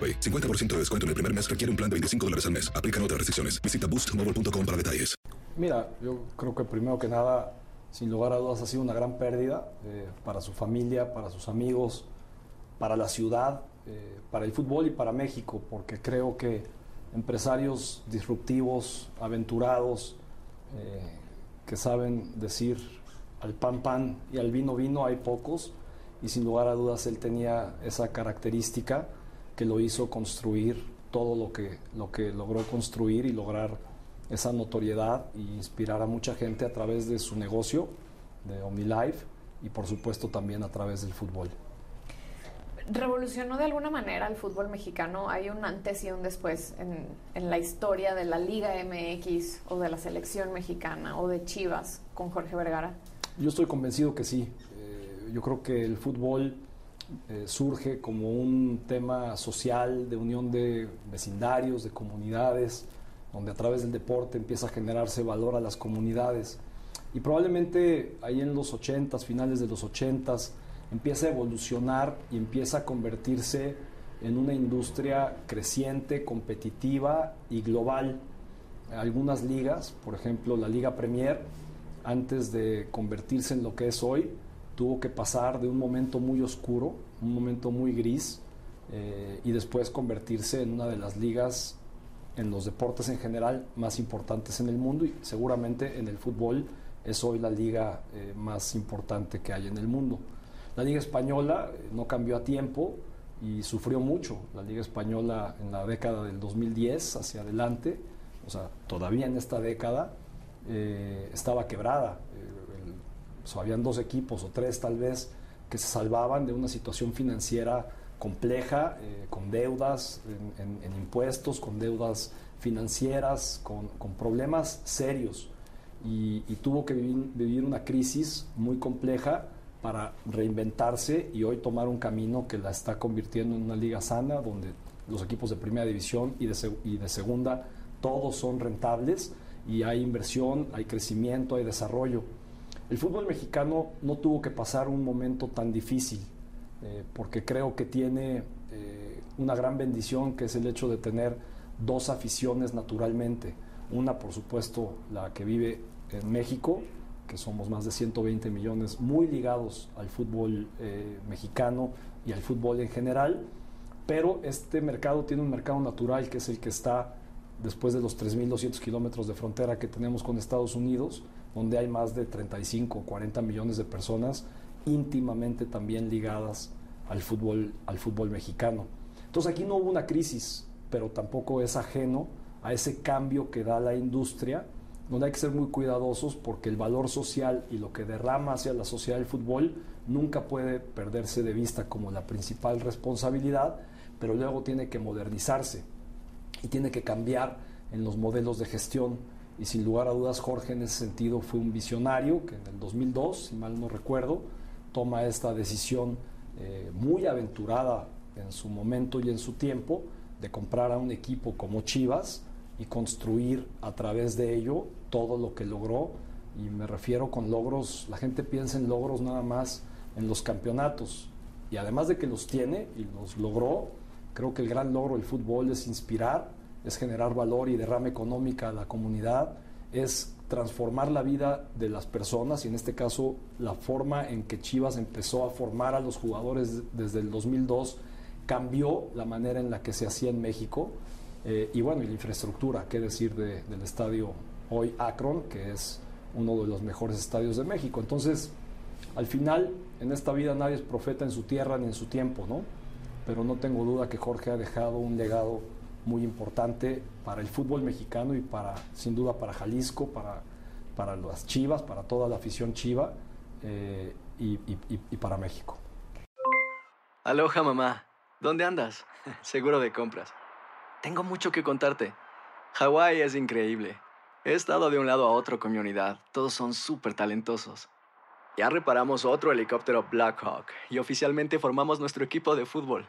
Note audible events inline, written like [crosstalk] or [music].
AroPay. 50% de descuento en el primer mes requiere un plan de 25 dólares al mes. Aplican otras restricciones. Visita boostmobile.com para detalles. Mira, yo creo que primero que nada, sin lugar a dudas, ha sido una gran pérdida eh, para su familia, para sus amigos, para la ciudad, eh, para el fútbol y para México, porque creo que empresarios disruptivos, aventurados, eh, que saben decir al pan pan y al vino vino, hay pocos, y sin lugar a dudas él tenía esa característica que lo hizo construir todo lo que, lo que logró construir y lograr esa notoriedad e inspirar a mucha gente a través de su negocio, de OmniLife, y por supuesto también a través del fútbol. revolucionó de alguna manera el fútbol mexicano. Hay un antes y un después en, en la historia de la Liga MX o de la selección mexicana o de Chivas con Jorge Vergara. Yo estoy convencido que sí. Eh, yo creo que el fútbol eh, surge como un tema social de unión de vecindarios, de comunidades, donde a través del deporte empieza a generarse valor a las comunidades. Y probablemente ahí en los 80s, finales de los 80s, empieza a evolucionar y empieza a convertirse en una industria creciente, competitiva y global. Algunas ligas, por ejemplo la Liga Premier, antes de convertirse en lo que es hoy, tuvo que pasar de un momento muy oscuro, un momento muy gris, eh, y después convertirse en una de las ligas en los deportes en general más importantes en el mundo y seguramente en el fútbol es hoy la liga eh, más importante que hay en el mundo. La liga española eh, no cambió a tiempo y sufrió mucho. La liga española en la década del 2010 hacia adelante, o sea, todavía en esta década, estaba quebrada. Sea, habían dos equipos o tres tal vez que se salvaban de una situación financiera compleja, eh, con deudas en, impuestos, con deudas financieras, con, problemas serios. Y, tuvo que vivir, una crisis muy compleja para reinventarse y hoy tomar un camino que la está convirtiendo en una liga sana, donde los equipos de primera división y de, y de segunda todos son rentables y hay inversión, hay crecimiento, hay desarrollo. El fútbol mexicano no tuvo que pasar un momento tan difícil, eh, porque creo que tiene eh, una gran bendición, que es el hecho de tener dos aficiones naturalmente. Una, por supuesto, la que vive en México, que somos más de 120 millones, muy ligados al fútbol eh, mexicano y al fútbol en general, pero este mercado tiene un mercado natural que es el que está después de los 3.200 kilómetros de frontera que tenemos con Estados Unidos, donde hay más de 35 o 40 millones de personas íntimamente también ligadas al fútbol, al fútbol mexicano. Entonces aquí no hubo una crisis, pero tampoco es ajeno a ese cambio que da la industria, donde hay que ser muy cuidadosos porque el valor social y lo que derrama hacia la sociedad del fútbol nunca puede perderse de vista como la principal responsabilidad, pero luego tiene que modernizarse y tiene que cambiar en los modelos de gestión. Y sin lugar a dudas, Jorge en ese sentido fue un visionario que en el 2002, si mal no recuerdo, toma esta decisión eh, muy aventurada en su momento y en su tiempo de comprar a un equipo como Chivas y construir a través de ello todo lo que logró. Y me refiero con logros, la gente piensa en logros nada más en los campeonatos. Y además de que los tiene y los logró, creo que el gran logro del fútbol es inspirar, es generar valor y derrame económica a la comunidad, es transformar la vida de las personas y en este caso la forma en que Chivas empezó a formar a los jugadores desde el 2002 cambió la manera en la que se hacía en México eh, y bueno, y la infraestructura, qué decir del estadio hoy Akron, que es uno de los mejores estadios de México. Entonces, al final, en esta vida nadie es profeta en su tierra ni en su tiempo, ¿no? Pero no tengo duda que Jorge ha dejado un legado muy importante para el fútbol mexicano y para, sin duda, para Jalisco, para, para las Chivas, para toda la afición chiva eh, y, para México. Aloha mamá, ¿dónde andas? [laughs] Seguro de compras. Tengo mucho que contarte. Hawái es increíble. He estado de un lado a otro con mi unidad. Todos son súper talentosos. Ya reparamos otro helicóptero Blackhawk y oficialmente formamos nuestro equipo de fútbol.